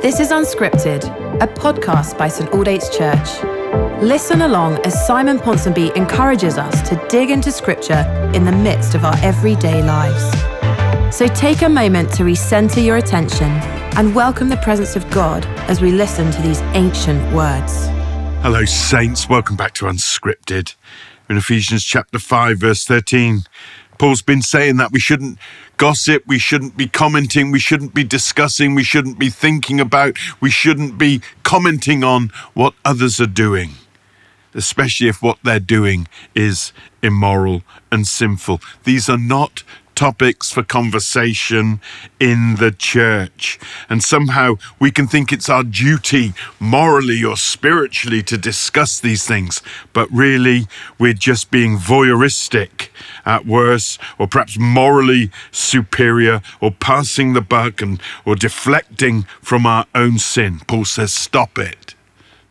This is Unscripted, a podcast by St Aldate's Church. Listen along as Simon Ponsonby encourages us to dig into Scripture in the midst of our everyday lives. So take a moment to recenter your attention and welcome the presence of God as we listen to these ancient words. Hello, saints. Welcome back to Unscripted. In Ephesians chapter 5, verse 13, Paul's been saying that we shouldn't gossip, we shouldn't be commenting, we shouldn't be discussing, we shouldn't be thinking about, we shouldn't be commenting on what others are doing, especially if what they're doing is immoral and sinful. These are not topics for conversation in the church. And somehow we can think it's our duty, morally or spiritually, to discuss these things. But really, we're just being voyeuristic at worst, or perhaps morally superior, or passing the buck and or deflecting from our own sin. Paul says, Stop it.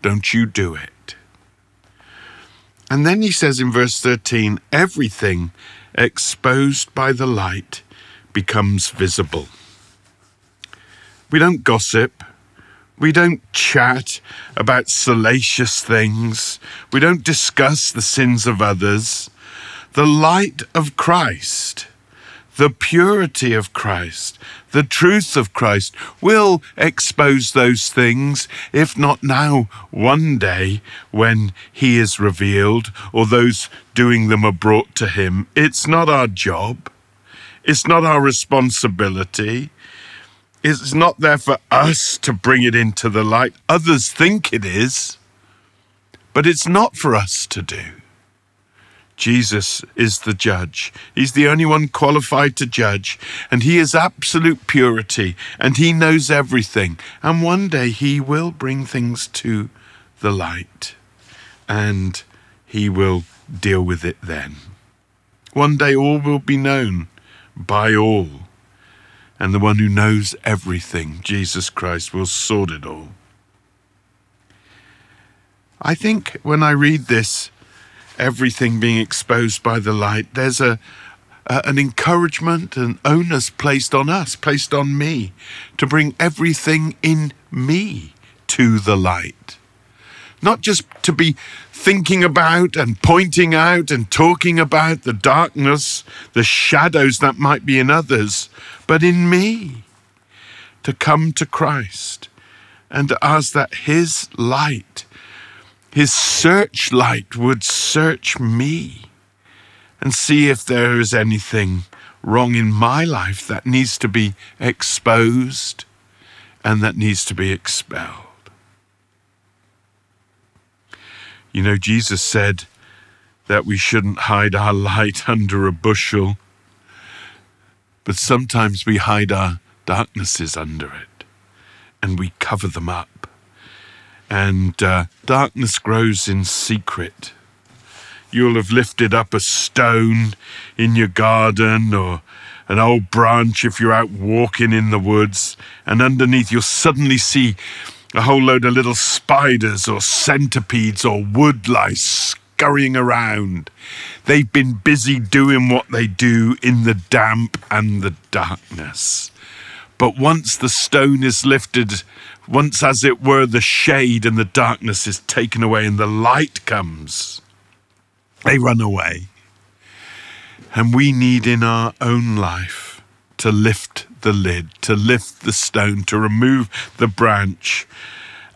Don't you do it. And then he says in verse 13, everything exposed by the light, becomes visible. We don't gossip. We don't chat about salacious things. We don't discuss the sins of others. The light of Christ the purity of Christ, the truth of Christ will expose those things, if not now, one day when He is revealed or those doing them are brought to Him. It's not our job, it's not our responsibility. It's not there for us to bring it into the light. Others think it is, but it's not for us to do. Jesus is the judge. He's the only one qualified to judge, and he is absolute purity, and he knows everything. And one day he will bring things to the light, and he will deal with it then. One day all will be known by all, and the one who knows everything, Jesus Christ, will sort it all. I think when I read this, everything being exposed by the light, there's a, an encouragement and onus placed on us, placed on me, to bring everything in me to the light. Not just to be thinking about and pointing out and talking about the darkness, the shadows that might be in others, but in me. To come to Christ and to ask that His light his searchlight would search me and see if there is anything wrong in my life that needs to be exposed and that needs to be expelled. You know, Jesus said that we shouldn't hide our light under a bushel, but sometimes we hide our darknesses under it and we cover them up and uh, darkness grows in secret. You'll have lifted up a stone in your garden or an old branch if you're out walking in the woods, and underneath you'll suddenly see a whole load of little spiders or centipedes or woodlice scurrying around. They've been busy doing what they do in the damp and the darkness. But once the stone is lifted, once, as it were, the shade and the darkness is taken away and the light comes, they run away. And we need in our own life to lift the lid, to lift the stone, to remove the branch,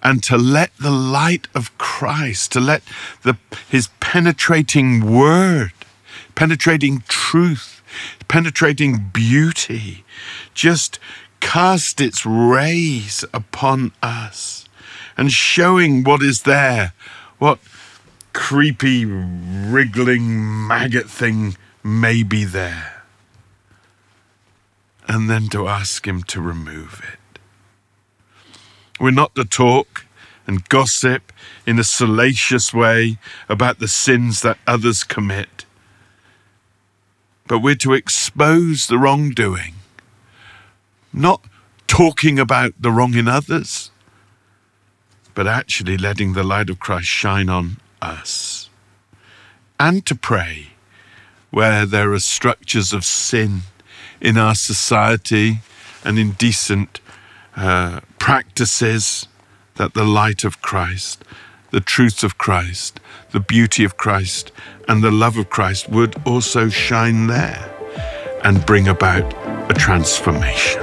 and to let the light of Christ, to let the, his penetrating word, penetrating truth, penetrating beauty, just cast its rays upon us and showing what is there, what creepy, wriggling maggot thing may be there, and then to ask Him to remove it. We're not to talk and gossip in a salacious way about the sins that others commit, but we're to expose the wrongdoing not talking about the wrong in others, but actually letting the light of Christ shine on us. And to pray where there are structures of sin in our society and indecent uh, practices that the light of Christ, the truth of Christ, the beauty of Christ, and the love of Christ would also shine there and bring about a transformation.